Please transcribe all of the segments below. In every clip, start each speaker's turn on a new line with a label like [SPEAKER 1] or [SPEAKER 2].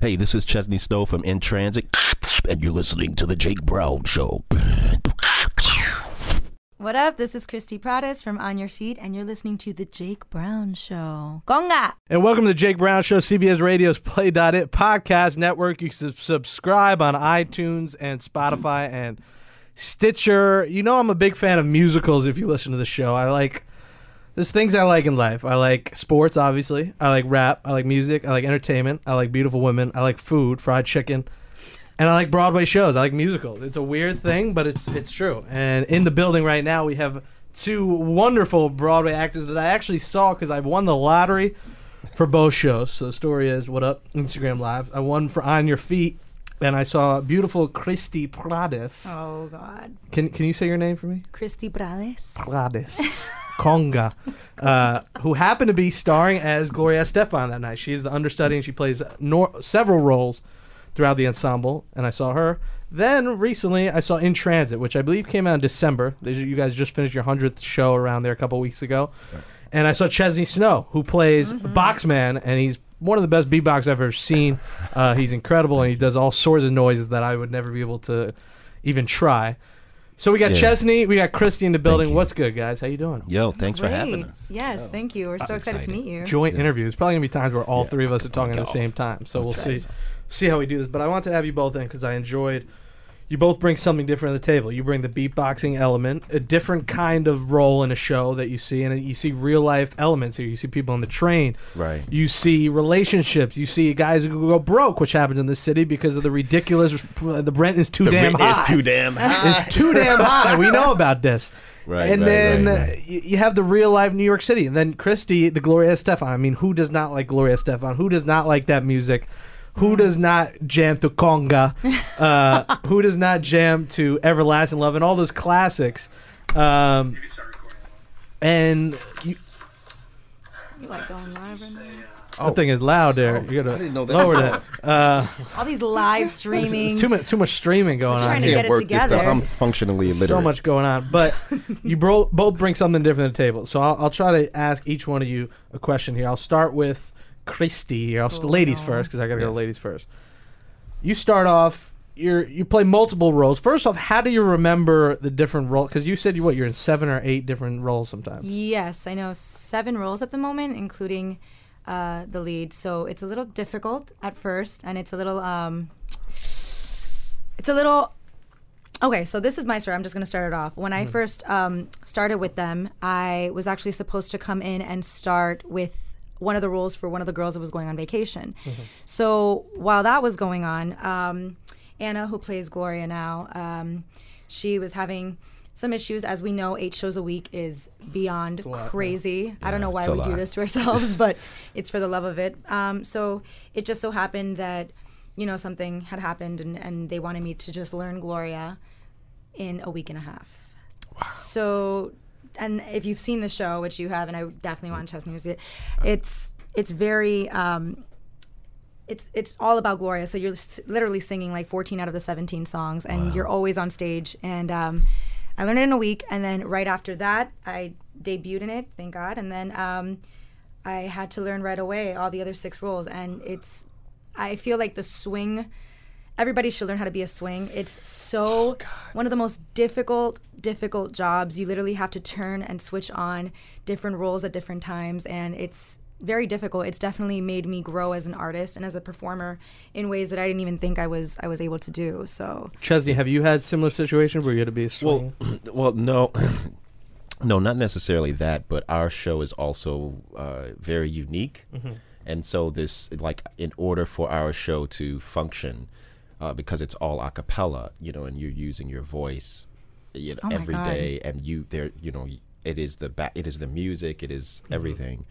[SPEAKER 1] Hey, this is Chesney Snow from In Transit, and you're listening to The Jake Brown Show.
[SPEAKER 2] What up? This is Christie Prades from On Your Feet, and you're listening to The Jake Brown Show. Conga!
[SPEAKER 3] And welcome to the Jake Brown Show, CBS Radio's Play.it podcast network. You can subscribe on iTunes and Spotify and Stitcher. You know, I'm a big fan of musicals if you listen to the show. I like, there's things I like in life. I like sports, obviously. I like rap. I like music. I like entertainment. I like beautiful women. I like food, fried chicken. And I like Broadway shows. I like musicals. It's a weird thing, but it's it's true. And in the building right now, we have two wonderful Broadway actors that I actually saw because I've won the lottery for both shows. So the story is, what up, Instagram Live? I won for On Your Feet, and I saw beautiful Christie Prades.
[SPEAKER 2] Oh, God.
[SPEAKER 3] Can Can you say your name for me?
[SPEAKER 2] Christie Prades.
[SPEAKER 3] Prades. Conga, uh, who happened to be starring as Gloria Estefan that night. She is the understudy and she plays nor- several roles throughout the ensemble, and I saw her. Then recently, I saw In Transit, which I believe came out in December. You guys just finished your hundredth show around there a couple weeks ago, and I saw Chesney Snow, who plays Boxman, and he's one of the best beatbox I've ever seen. Uh, he's incredible, and he does all sorts of noises that I would never be able to even try. So we got
[SPEAKER 1] Yeah.
[SPEAKER 3] Chesney, we got Christie in the building. What's good, guys? How you doing?
[SPEAKER 1] Yo, thanks for having
[SPEAKER 2] Great.
[SPEAKER 1] us.
[SPEAKER 2] Yes, thank you. We're so excited to meet you.
[SPEAKER 3] joint interview interviews. Probably gonna be times where all three of us are talking at the same time. So we'll see see how we do this. But I wanted to have you both in because I enjoyed. You both bring something different to the table. You bring the beatboxing element, a different kind of role in a show that you see, and you see real life elements here. You see people on the train.
[SPEAKER 1] Right.
[SPEAKER 3] You see relationships. You see guys who go broke, which happens in this city because of the ridiculous. The rent is too damn high.
[SPEAKER 1] It's too damn high.
[SPEAKER 3] It's too damn high. We know about this.
[SPEAKER 1] Right,
[SPEAKER 3] and
[SPEAKER 1] right,
[SPEAKER 3] then
[SPEAKER 1] right,
[SPEAKER 3] uh,
[SPEAKER 1] right.
[SPEAKER 3] you have the real life New York City. And then Christie, the Gloria Estefan. I mean, who does not like Gloria Estefan? Who does not like that music? Who does not jam to conga? Uh, who does not jam to Everlasting Love and all those classics? Um, and you,
[SPEAKER 2] You like going live right now?
[SPEAKER 3] that thing is loud there. you gotta
[SPEAKER 4] Oh, didn't know that
[SPEAKER 3] lower that. Uh,
[SPEAKER 2] All these live streaming.
[SPEAKER 3] it's too much, too much streaming going on
[SPEAKER 2] trying to
[SPEAKER 3] here.
[SPEAKER 2] get it
[SPEAKER 4] work this
[SPEAKER 2] together.
[SPEAKER 4] stuff. I'm functionally illiterate.
[SPEAKER 3] so much going on. But you bro- both bring something different to the table. So I'll, I'll try to ask each one of you a question here. I'll start with Christie here. I'll st-
[SPEAKER 2] Oh,
[SPEAKER 3] ladies
[SPEAKER 2] no.
[SPEAKER 3] first because I got to go ladies first. You start off. You're you play multiple roles. First off, how do you remember the different roles? Because you said you what you're in seven or eight different roles sometimes.
[SPEAKER 2] Yes, I know seven roles at the moment, including uh, the lead. So it's a little difficult at first, and it's a little, um, it's a little. Okay, so this is my story. I'm just going to start it off. When I first um, started with them, I was actually supposed to come in and start with one of the roles for one of the girls that was going on vacation. So while that was going on, um, Ana, who plays Gloria now, um, she was having some issues. As we know, eight shows a week is beyond crazy. I don't know why we do this to ourselves, but it's for the love of it. Um, so it just so happened that, you know, something had happened and, and they wanted me to just learn Gloria in a week and a half. Wow. So, and if you've seen the show, which you have, and I definitely want Chesney to see it, it's it's very um, it's it's all about Gloria. So you're s- literally singing like 14 out of the 17 songs, and you're always on stage. And um, I learned it in a week, and then right after that, I debuted in it. Thank God. And then um, I had to learn right away all the other six roles, and it's I feel like the swing. Everybody should learn how to be a swing. It's so one of the most difficult, difficult jobs. You literally have to turn and switch on different roles at different times, and it's very difficult. It's definitely made me grow as an artist and as a performer in ways that I didn't even think I was I was able to do. So
[SPEAKER 3] Chesney, have you had similar situations where you had to be a swing?
[SPEAKER 1] Well, well, no, no, not necessarily that, but our show is also uh, very unique, and so this, like, in order for our show to function, uh, because it's all a cappella, you know, and you're using your voice, you know,
[SPEAKER 2] Oh
[SPEAKER 1] every
[SPEAKER 2] God.
[SPEAKER 1] day, and you there, you know, it is the ba- it is the music, it is everything.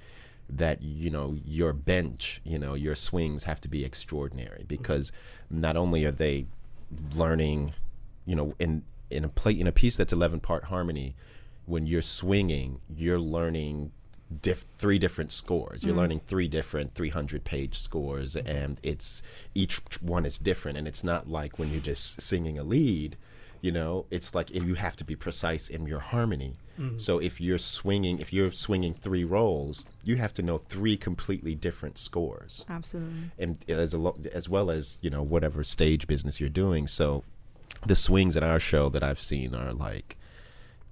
[SPEAKER 1] that you know your bench, you know your swings have to be extraordinary because not only are they learning, you know, in in a play in a piece that's eleven part harmony, when you're swinging, you're learning diff- three different scores. You're mm. learning three different 300 page scores, and it's each one is different. And it's not like when you're just singing a lead, you know, it's like you have to be precise in your harmony. Mm-hmm. So if you're swinging, if you're swinging three rolls, you have to know three completely different scores
[SPEAKER 2] Absolutely.
[SPEAKER 1] and as a lo- as well as you know whatever stage business you're doing. So the swings at our show that I've seen are like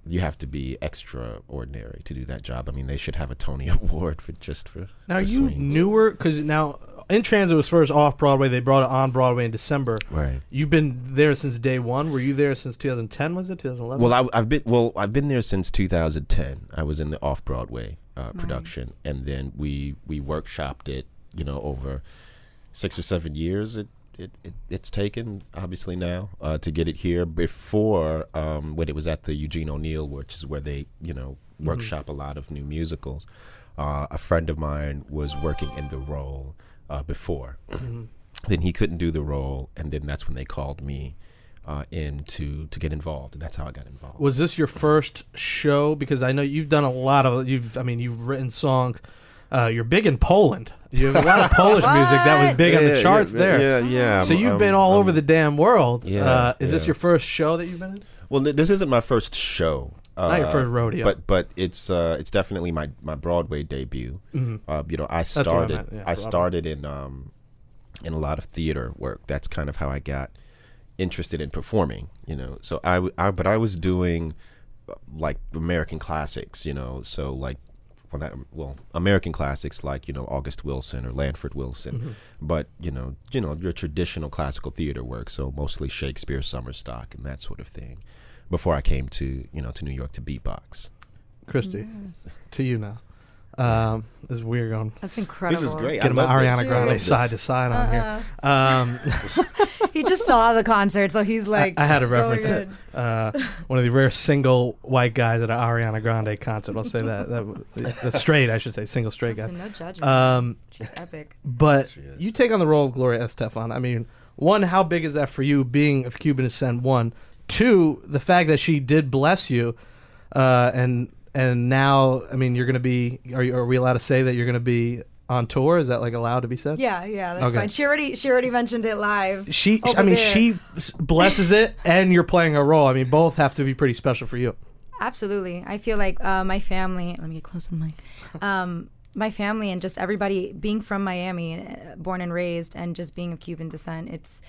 [SPEAKER 1] you have to be extraordinary to do that job. I mean, they should have a Tony Award for just for
[SPEAKER 3] Now,
[SPEAKER 1] for
[SPEAKER 3] you
[SPEAKER 1] swings.
[SPEAKER 3] newer? Because now In Transit was first off Broadway. They brought it on Broadway in December.
[SPEAKER 1] Right.
[SPEAKER 3] You've been there since day one. Were you there since 2010? Was it 2011?
[SPEAKER 1] Well, I, I've been well. I've been there since 2010. I was in the off Broadway uh, production, and then we we workshopped it. You know, over six or seven years. It it, it it's taken obviously now uh, to get it here. Before um, when it was at the Eugene O'Neill, which is where they you know workshop a lot of new musicals. Uh, a friend of mine was working in the role uh, before. then he couldn't do the role, and then that's when they called me uh, in to to get involved, and that's how I got involved.
[SPEAKER 3] Was this your first show? Because I know you've done a lot of you've. I mean, you've written songs. Uh, you're big in Poland. You have a lot of Polish music that was big on the charts there.
[SPEAKER 1] Yeah, yeah.
[SPEAKER 3] So
[SPEAKER 1] I'm-
[SPEAKER 3] you've been
[SPEAKER 1] I'm-
[SPEAKER 3] all
[SPEAKER 1] I'm-
[SPEAKER 3] over the damn world.
[SPEAKER 1] Yeah,
[SPEAKER 3] uh, is this
[SPEAKER 1] yeah.
[SPEAKER 3] your first show that you've been in?
[SPEAKER 1] Well, th- this isn't my first show. Uh,
[SPEAKER 3] Not your first rodeo.
[SPEAKER 1] but but it's uh, it's definitely my, my Broadway debut. Uh, you know, I
[SPEAKER 3] what I
[SPEAKER 1] started
[SPEAKER 3] meant, yeah,
[SPEAKER 1] I
[SPEAKER 3] Broadway.
[SPEAKER 1] started in um, in a lot of theater work. That's kind of how I got interested in performing. You know, so I, w- I- but I was doing uh, like American classics. You know, so like well, not, well American classics like you know August Wilson or Lanford Wilson,
[SPEAKER 3] Mm-hmm.
[SPEAKER 1] but you know you know your traditional classical theater work. So mostly Shakespeare, Summerstock, and that sort of thing. Before I came to you know to New York to beatbox.
[SPEAKER 3] Christie, to you now. Um, this is weird going.
[SPEAKER 2] That's incredible. This is great.
[SPEAKER 3] Get my Ariana Grande side to side on here. Um,
[SPEAKER 2] He just saw the concert, so he's like.
[SPEAKER 3] I had to
[SPEAKER 2] "Oh,
[SPEAKER 3] reference
[SPEAKER 2] good."
[SPEAKER 3] it. Uh, one of the rare single white guys at an Ariana Grande concert. I'll say that. that the straight, I should say, single straight guy.
[SPEAKER 2] No judgment.
[SPEAKER 3] Um,
[SPEAKER 2] She's epic.
[SPEAKER 3] but you take on the role of Gloria Estefan. I mean, one, how big is that for you, being of Cuban descent? One, two, the fact that she did bless you, uh, and and now, I mean, you're going to be. Are, you, are we allowed to say that you're going to be on tour? Is that like allowed to be said?
[SPEAKER 2] Yeah, yeah, that's
[SPEAKER 3] Okay.
[SPEAKER 2] fine. She already she already mentioned it live.
[SPEAKER 3] She,
[SPEAKER 2] over
[SPEAKER 3] I mean,
[SPEAKER 2] there.
[SPEAKER 3] she s- blesses it, and you're playing a role. I mean, both have to be pretty special for you.
[SPEAKER 2] Absolutely. I feel like uh, my family, let me get close to the mic. Um, my family and just everybody being from Miami, uh, born and raised, and just being of Cuban descent, it's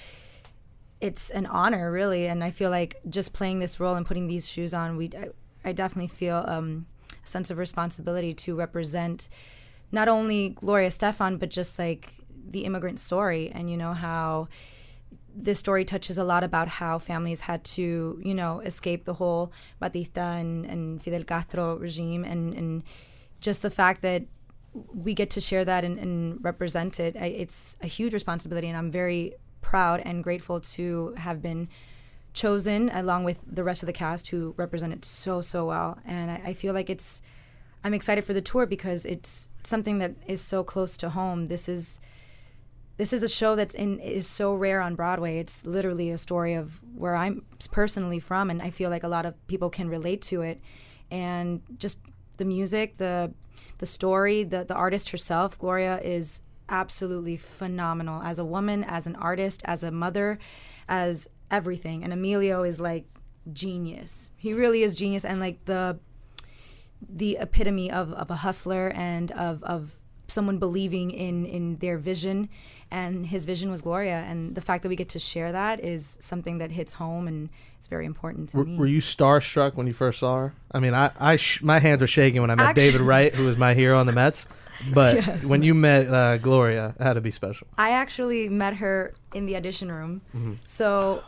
[SPEAKER 2] it's an honor, really. And I feel like just playing this role and putting these shoes on, we I, I definitely feel um, a sense of responsibility to represent not only Gloria Estefan, but just like the immigrant story, and you know how this story touches a lot about how families had to, you know, escape the whole Batista and, and Fidel Castro regime, and, and just the fact that we get to share that and, and represent it. I- It's a huge responsibility, and I'm very proud and grateful to have been chosen along with the rest of the cast who represented so so well. And I, I feel like it's I'm excited for the tour because it's something that is so close to home. This is this is a show that's in is so rare on Broadway. It's literally a story of where I'm personally from, and I feel like a lot of people can relate to it. And just the music, the the story, the the artist herself, Gloria is absolutely phenomenal as a woman, as an artist, as a mother, as everything. And Emilio is like genius. He really is genius, and like the the epitome of, of a hustler and of, of someone believing in, in their vision. And his vision was Gloria. And the fact that we get to share that is something that hits home and it's very important to
[SPEAKER 3] Were,
[SPEAKER 2] me.
[SPEAKER 3] were you starstruck when you first saw her? I mean, I, I sh- my hands were shaking when I met
[SPEAKER 2] Actu-
[SPEAKER 3] David Wright, who was my hero on the Mets. But
[SPEAKER 2] Yes.
[SPEAKER 3] when you met uh, Gloria, it had to be special.
[SPEAKER 2] I actually met her in the audition room.
[SPEAKER 3] Mm-hmm.
[SPEAKER 2] So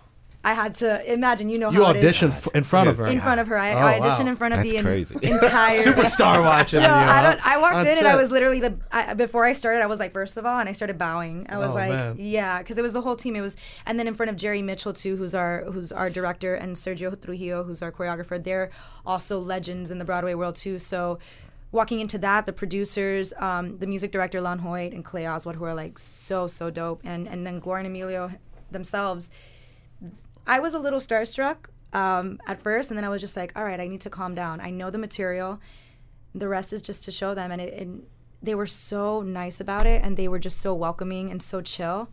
[SPEAKER 2] I had to imagine, you know
[SPEAKER 3] You
[SPEAKER 2] how it is.
[SPEAKER 3] auditioned f- in front of her.
[SPEAKER 2] in front of her. I,
[SPEAKER 3] Oh,
[SPEAKER 2] I auditioned
[SPEAKER 3] wow.
[SPEAKER 2] in front of
[SPEAKER 1] That's
[SPEAKER 2] the
[SPEAKER 1] crazy.
[SPEAKER 2] entire
[SPEAKER 3] Superstar watching.
[SPEAKER 2] No,
[SPEAKER 3] you,
[SPEAKER 2] I
[SPEAKER 3] huh?
[SPEAKER 2] don't. I walked
[SPEAKER 3] On
[SPEAKER 2] in and I was literally the. I, before I started, I was like, first of all, and I started bowing. I was
[SPEAKER 3] Oh,
[SPEAKER 2] like,
[SPEAKER 3] man.
[SPEAKER 2] yeah, because it was the whole team. It was, and then in front of Jerry Mitchell too, who's our who's our director, and Sergio Trujillo, who's our choreographer. They're also legends in the Broadway world too. So. walking into that, the producers, um, the music director Lon Hoyt and Clay Ostwald, who are like so so dope, and and then Gloria and Emilio themselves. I was a little starstruck um, at first, and then I was just like, all right, I need to calm down. I know the material. The rest is just to show them, and it. And they were so nice about it, and they were just so welcoming and so chill.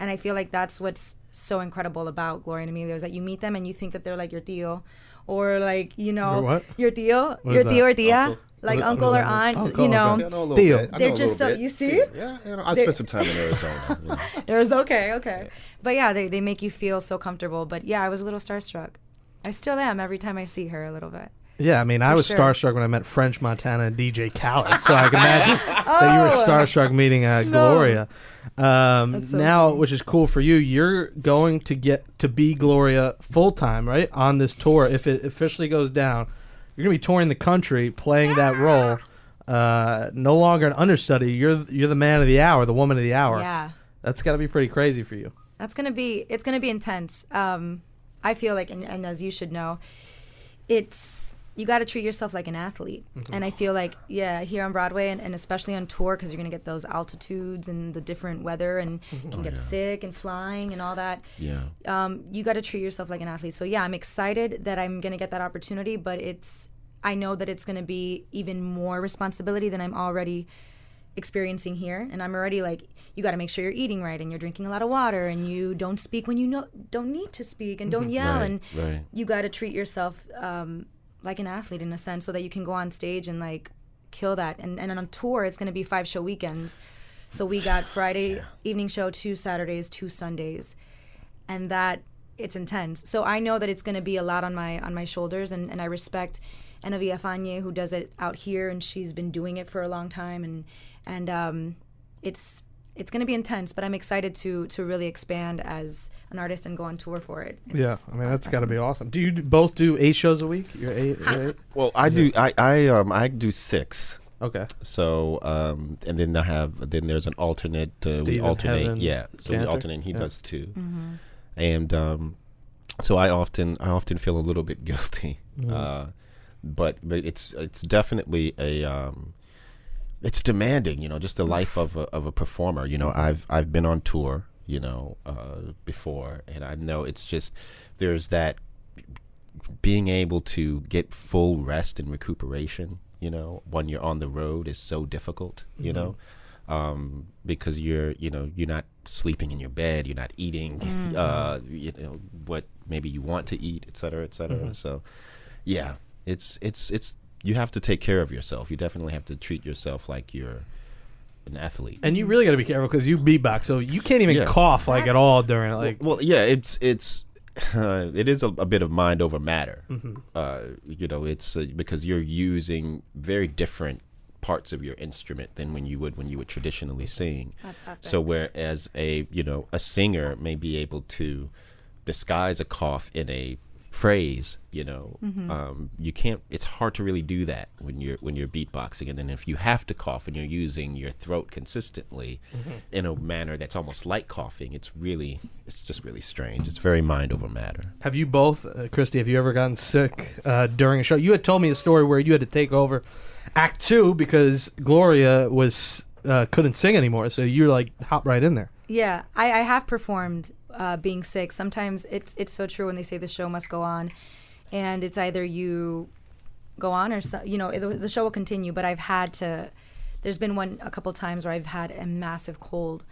[SPEAKER 2] And I feel like that's what's so incredible about Gloria and Emilio is that you meet them and you think that they're like your tío, or like you know
[SPEAKER 3] Your what?
[SPEAKER 2] your tío,
[SPEAKER 3] What
[SPEAKER 2] your
[SPEAKER 3] is
[SPEAKER 2] tío or
[SPEAKER 3] that?
[SPEAKER 2] tía,
[SPEAKER 4] Uncle.
[SPEAKER 2] Like uncle or
[SPEAKER 3] does that mean?
[SPEAKER 2] aunt.
[SPEAKER 3] Uncle,
[SPEAKER 2] you know,
[SPEAKER 3] okay.
[SPEAKER 4] Yeah, know
[SPEAKER 3] Theo.
[SPEAKER 4] bit.
[SPEAKER 2] They're just so-
[SPEAKER 4] bit.
[SPEAKER 2] you see?
[SPEAKER 4] Yeah, you know, I spent some time in Arizona. you know.
[SPEAKER 2] Was okay, okay. But yeah, they, they make you feel so comfortable. But yeah, I was a little starstruck. I still am every time I see her a little bit.
[SPEAKER 3] Yeah, I mean, I was
[SPEAKER 2] sure.
[SPEAKER 3] starstruck when I met French Montana and DJ Khaled, so I can imagine that you were
[SPEAKER 2] Oh.
[SPEAKER 3] starstruck meeting uh, Gloria. Um,
[SPEAKER 2] so
[SPEAKER 3] now,
[SPEAKER 2] funny.
[SPEAKER 3] which is cool for you, you're going to get to be Gloria full time, right, on this tour. If it officially goes down, you're going to be touring the country, playing that role. Uh, no longer an understudy. You're you're the man of the hour, the woman of the hour.
[SPEAKER 2] Yeah.
[SPEAKER 3] That's got to be pretty crazy for you.
[SPEAKER 2] That's gonna be it's gonna be intense. Um, I feel like, and, and as you should know, it's you got to treat yourself like an athlete. And I feel like, yeah, here on Broadway and, and especially on tour, because you're gonna get those altitudes and the different weather, and you can get sick and flying and all that.
[SPEAKER 1] Yeah.
[SPEAKER 2] um, you got to treat yourself like an athlete. So yeah, I'm excited that I'm gonna get that opportunity, but it's I know that it's gonna be even more responsibility than I'm already experiencing here, and I'm already like, you got to make sure you're eating right and you're drinking a lot of water and you don't speak when you know don't need to speak and don't yell
[SPEAKER 1] Right,
[SPEAKER 2] and
[SPEAKER 1] right.
[SPEAKER 2] you got to treat yourself um, like an athlete in a sense so that you can go on stage and like kill that. And and on tour, it's gonna be five show weekends. So we got Friday evening show, two Saturdays, two Sundays, and that it's intense. So I know that it's going to be a lot on my on my shoulders, and, and I respect Ana Villafañe who does it out here, and she's been doing it for a long time, and and um, it's it's going to be intense. But I'm excited to to really expand as an artist and go on tour for it. It's
[SPEAKER 3] yeah, I mean that's got to be awesome. Do you d- both do eight shows a week? You're eight. You're eight?
[SPEAKER 1] Well, I do. I I um I do six.
[SPEAKER 3] Okay.
[SPEAKER 1] So um and then I have then there's an alternate. Uh, we alternate.
[SPEAKER 3] Heaven
[SPEAKER 1] yeah. So we
[SPEAKER 3] Cantor?
[SPEAKER 1] alternate. He
[SPEAKER 3] Yeah.
[SPEAKER 1] does 2
[SPEAKER 2] Mm-hmm.
[SPEAKER 1] and um so I often I often feel a little bit guilty.
[SPEAKER 3] Mm-hmm.
[SPEAKER 1] Uh, but but it's it's definitely a um it's demanding, you know, just the life of a, of a performer. You know, I've I've been on tour, you know, uh, before, and I know it's just there's that being able to get full rest and recuperation. You know, when you're on the road is so difficult. You know, um, because you're you know you're not sleeping in your bed, you're not eating, uh, you know what maybe you want to eat, et cetera, et cetera. So, yeah, it's it's it's you have to take care of yourself. You definitely have to treat yourself like you're an athlete.
[SPEAKER 3] And you really got to be careful because you beatbox, so you can't even
[SPEAKER 1] Yeah.
[SPEAKER 3] cough like at all during. Like,
[SPEAKER 1] well, yeah, it's it's uh, it is a, a bit of mind over matter.
[SPEAKER 3] Mm-hmm.
[SPEAKER 1] Uh, you know, it's uh, because you're using very different parts of your instrument than when you would when you would traditionally sing.
[SPEAKER 2] That's.
[SPEAKER 1] So whereas a you know a singer may be able to disguise a cough in a phrase, you know,
[SPEAKER 2] Mm-hmm.
[SPEAKER 1] um, you can't. It's hard to really do that when you're when you're beatboxing, and then if you have to cough and you're using your throat consistently
[SPEAKER 2] Mm-hmm.
[SPEAKER 1] in a manner that's almost like coughing, it's really it's just really strange. It's very mind over matter.
[SPEAKER 3] have you both, uh, Christie? Have you ever gotten sick uh, during a show? You had told me a story where you had to take over Act Two because Gloria was uh, couldn't sing anymore, so you like hop right in there.
[SPEAKER 2] Yeah, I, I have performed uh, being sick. Sometimes it's it's so true when they say the show must go on, and it's either you go on or so, you know the, the show will continue. But I've had to. There's been one a couple times where I've had a massive cold,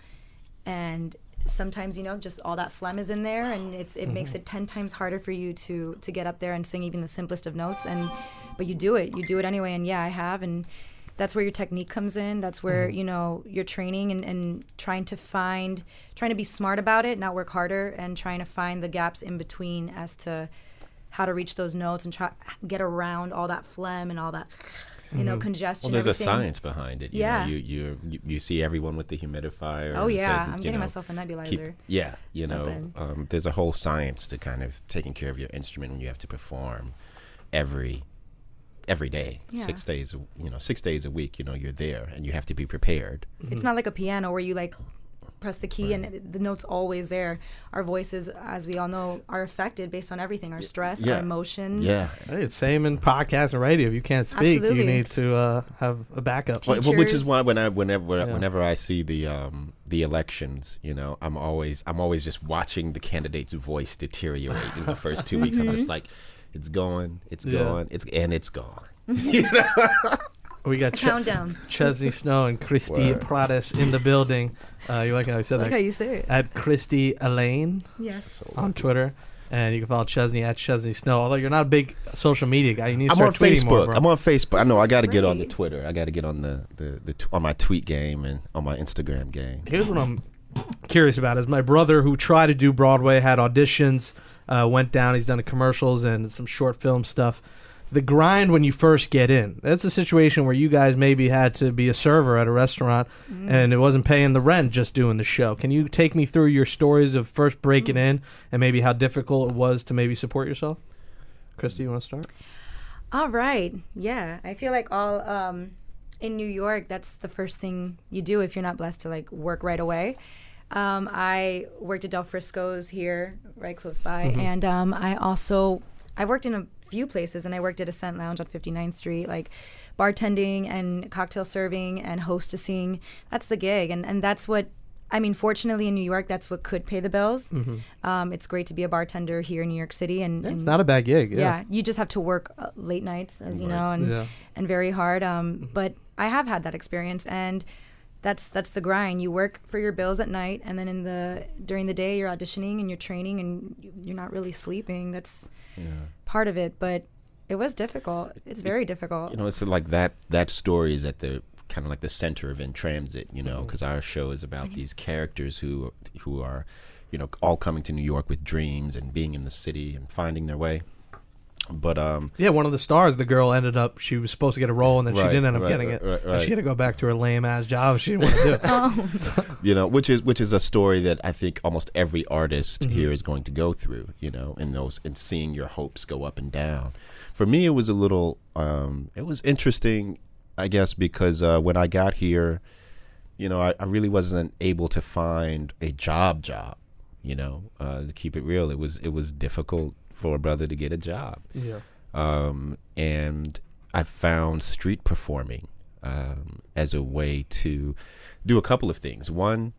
[SPEAKER 2] and sometimes you know just all that phlegm is in there, and it's it makes it ten times harder for you to to get up there and sing even the simplest of notes. And but you do it, you do it anyway. And yeah, I have and that's where your technique comes in that's where you know your training and, and trying to find trying to be smart about it not work harder and trying to find the gaps in between as to how to reach those notes and try get around all that phlegm and all that you know congestion
[SPEAKER 1] Well, there's a science behind it. You
[SPEAKER 2] Yeah.
[SPEAKER 1] know, you, you you see everyone with the humidifier.
[SPEAKER 2] oh yeah i'm getting
[SPEAKER 1] know,
[SPEAKER 2] myself a
[SPEAKER 1] keep-
[SPEAKER 2] nebulizer
[SPEAKER 1] yeah, you know, um, there's a whole science to kind of taking care of your instrument when you have to perform every every day,
[SPEAKER 2] Yeah.
[SPEAKER 1] six days, you know, six days a week. You know, you're there and you have to be prepared.
[SPEAKER 2] it's not like a piano where you like press the key and the note's always there. Our voices, as we all know, are affected based on everything: our stress,
[SPEAKER 1] Yeah.
[SPEAKER 2] our emotions.
[SPEAKER 1] Yeah.
[SPEAKER 3] Hey, it's same in podcast and radio. If you can't speak, you need to uh, have a backup.
[SPEAKER 1] Well, well, which is why when I whenever
[SPEAKER 3] Yeah.
[SPEAKER 1] whenever I see the um the elections, you know, I'm always I'm always just watching the candidate's voice deteriorate in the first two weeks. I'm just like, it's gone. it's
[SPEAKER 3] Yeah.
[SPEAKER 1] gone. it's and it's gone.
[SPEAKER 3] We got Ch-
[SPEAKER 2] Countdown.
[SPEAKER 3] Chesney Snow and Christie Prades in the building. Uh, you like how I said
[SPEAKER 2] I like how you say it.
[SPEAKER 3] At Christie Elaine
[SPEAKER 2] Yes.
[SPEAKER 3] on Twitter. And you can follow Chesney at Chesney Snow. Although you're not a big social media guy, you need to
[SPEAKER 1] I'm
[SPEAKER 3] start
[SPEAKER 1] on
[SPEAKER 3] tweeting
[SPEAKER 1] Facebook.
[SPEAKER 3] more, bro.
[SPEAKER 1] I'm on Facebook. I know I got to get on the. Twitter. I got to get on the the, the t- on my tweet game and on my Instagram game.
[SPEAKER 3] Here's what I'm curious about: is my brother who tried to do Broadway, had auditions, uh, went down. He's done commercials and some short film stuff. The grind when you first get in. That's a situation where you guys maybe had to be a server at a restaurant, and it wasn't paying the rent just doing the show. Can you take me through your stories of first breaking in and maybe how difficult it was to maybe support yourself? Christie, you want to start?
[SPEAKER 2] All right. Yeah. I feel like all um, in New York, that's the first thing you do if you're not blessed to like work right away. Um, I worked at Del Frisco's here, right close by, and um, I also I worked in a few places, and I worked at a Ascent Lounge on 59th Street, like bartending and cocktail serving and hostessing. That's the gig, and and that's what. I mean, fortunately, in New York, that's what could pay the bills. Um, it's great to be a bartender here in New York City, and,
[SPEAKER 3] It's not a bad gig.
[SPEAKER 2] yeah.
[SPEAKER 3] Yeah.
[SPEAKER 2] you just have to work uh, late nights, as you know, and
[SPEAKER 3] Yeah.
[SPEAKER 2] and very hard. Um, but I have had that experience, and that's that's the grind. You work for your bills at night, and then in the during the day, you're auditioning and you're training, and you- you're not really sleeping. That's part of it, but it was difficult. It's very difficult.
[SPEAKER 1] You know, it's like that. That story is at the kind of like the center of In Transit. You know, mm-hmm. because our show is about these characters who who are, you know, all coming to New York with dreams and being in the city and finding their way. But um,
[SPEAKER 3] Yeah, one of the stars, the girl ended up. She was supposed to get a role, and then she didn't end up
[SPEAKER 1] right,
[SPEAKER 3] getting
[SPEAKER 1] right,
[SPEAKER 3] it.
[SPEAKER 1] right,
[SPEAKER 3] And she had to go back to her lame ass job. She didn't want to do it.
[SPEAKER 1] you know, which is which is a story that I think almost every artist here is going to go through. You know, in those and seeing your hopes go up and down. For me, it was a little, um, it was interesting, I guess, because uh, when I got here, you know, I, I really wasn't able to find a job job. You know, uh, to keep it real, it was it was difficult for a brother to get a job
[SPEAKER 3] yeah.
[SPEAKER 1] um, and I found street performing um, as a way to do a couple of things. One,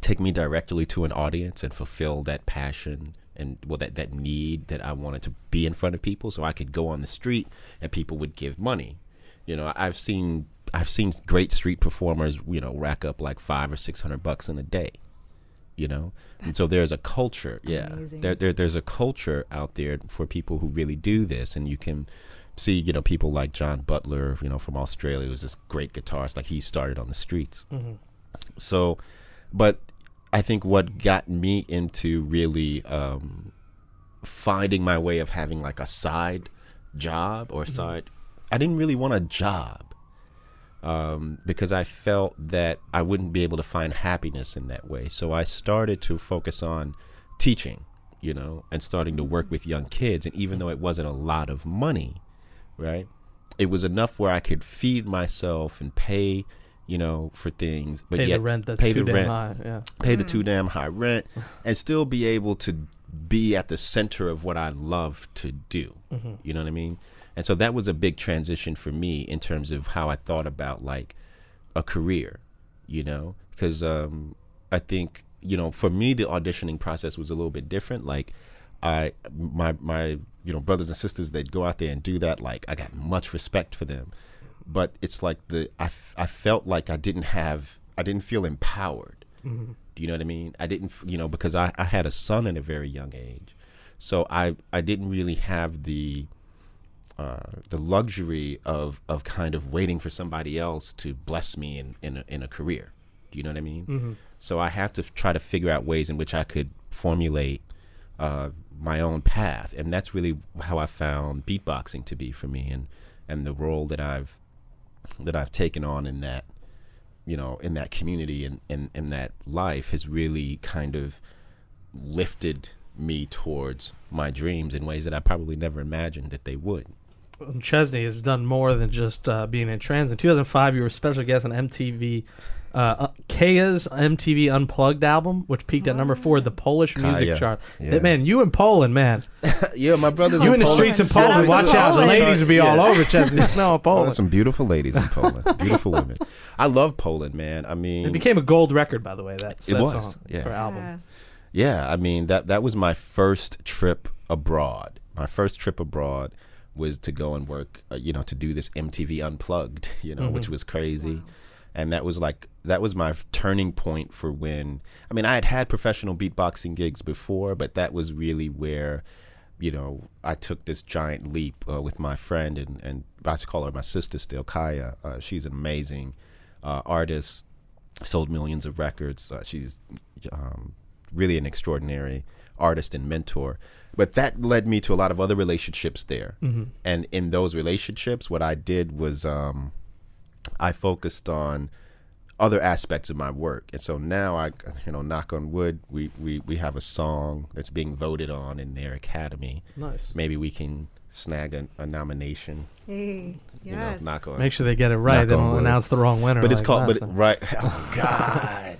[SPEAKER 1] take me directly to an audience and fulfill that passion and well that that need that I wanted to be in front of people, so I could go on the street and people would give money. You know, I've seen I've seen great street performers, you know, rack up like five or six hundred bucks in a day you know? And so there's a culture yeah.
[SPEAKER 2] amazing.
[SPEAKER 1] there, there there's a culture out there for people who really do this and you can see you know people like john butler you know from australia who's this great guitarist like he started on the streets. So but i think what got me into really um finding my way of having like a side job or side i didn't really want a job um, because I felt that I wouldn't be able to find happiness in that way. So I started to focus on teaching, you know, and starting to work with young kids. And even though it wasn't a lot of money, right, it was enough where I could feed myself and pay, you know, for things, but
[SPEAKER 3] Pay
[SPEAKER 1] yet
[SPEAKER 3] the rent that's
[SPEAKER 1] pay
[SPEAKER 3] too
[SPEAKER 1] the
[SPEAKER 3] damn
[SPEAKER 1] rent,
[SPEAKER 3] high. Yeah.
[SPEAKER 1] pay the too damn high rent, and still be able to be at the center of what I love to do. You know what I mean? And so that was a big transition for me in terms of how I thought about like a career, you know, because um, I think you know for me the auditioning process was a little bit different. Like I my my you know brothers and sisters that go out there and do that, like I got much respect for them, but it's like the I, f- I felt like I didn't have I didn't feel empowered. Do you know what I mean? I didn't, you know, because I, I had a son at a very young age, so I I didn't really have the uh, the luxury of of kind of waiting for somebody else to bless me in in a, in a career. Do you know what I mean? So I have to f- try to figure out ways in which I could formulate uh, my own path, and that's really how I found beatboxing to be for me, and and the role that I've that I've taken on in that you know in that community and in, in that life has really kind of lifted me towards my dreams in ways that I probably never imagined that they would.
[SPEAKER 3] Chesney has done more than just uh, being in trans. In 2005, you were a special guest on MTV uh, uh, Kayah's MTV Unplugged album, which peaked at number four the Polish music chart.
[SPEAKER 1] yeah.
[SPEAKER 3] Man, you in Poland, man.
[SPEAKER 1] yeah, my brother's
[SPEAKER 3] You in the
[SPEAKER 1] Poland.
[SPEAKER 3] streets of Poland.
[SPEAKER 2] to
[SPEAKER 3] Watch out. The ladies will be all over Chesney Snow in
[SPEAKER 1] Oh, there's
[SPEAKER 3] Poland.
[SPEAKER 1] some beautiful ladies in Poland. beautiful women. I love Poland, man. I mean,
[SPEAKER 3] It became a gold record, by the way, that,
[SPEAKER 1] It
[SPEAKER 3] that
[SPEAKER 1] was,
[SPEAKER 3] song,
[SPEAKER 1] yeah.
[SPEAKER 3] or album.
[SPEAKER 2] Yes.
[SPEAKER 1] Yeah, I mean that that was my first trip abroad. My first trip abroad was to go and work, uh, you know, to do this MTV Unplugged, you know, which was crazy. And that was like that was my turning point for when I mean I had had professional beatboxing gigs before, but that was really where you know I took this giant leap uh, with my friend and and I should call her my sister still, Kayah. Uh, she's an amazing uh, artist sold millions of records. Uh, she's um, really an extraordinary artist and mentor. But that led me to a lot of other relationships there. And in those relationships, what I did was um, I focused on other aspects of my work. And so now I, you know, knock on wood, we, we, we have a song that's being voted on in their academy.
[SPEAKER 3] Nice.
[SPEAKER 1] Maybe we can snag a, a nomination.
[SPEAKER 2] Hey,
[SPEAKER 1] You
[SPEAKER 2] yes.
[SPEAKER 1] know, knock on
[SPEAKER 3] Make sure they get it right.
[SPEAKER 1] Knock
[SPEAKER 3] They
[SPEAKER 1] on
[SPEAKER 3] don't announce the wrong winner.
[SPEAKER 1] but it's
[SPEAKER 3] like
[SPEAKER 1] called
[SPEAKER 3] last
[SPEAKER 1] but
[SPEAKER 3] time.
[SPEAKER 1] right oh god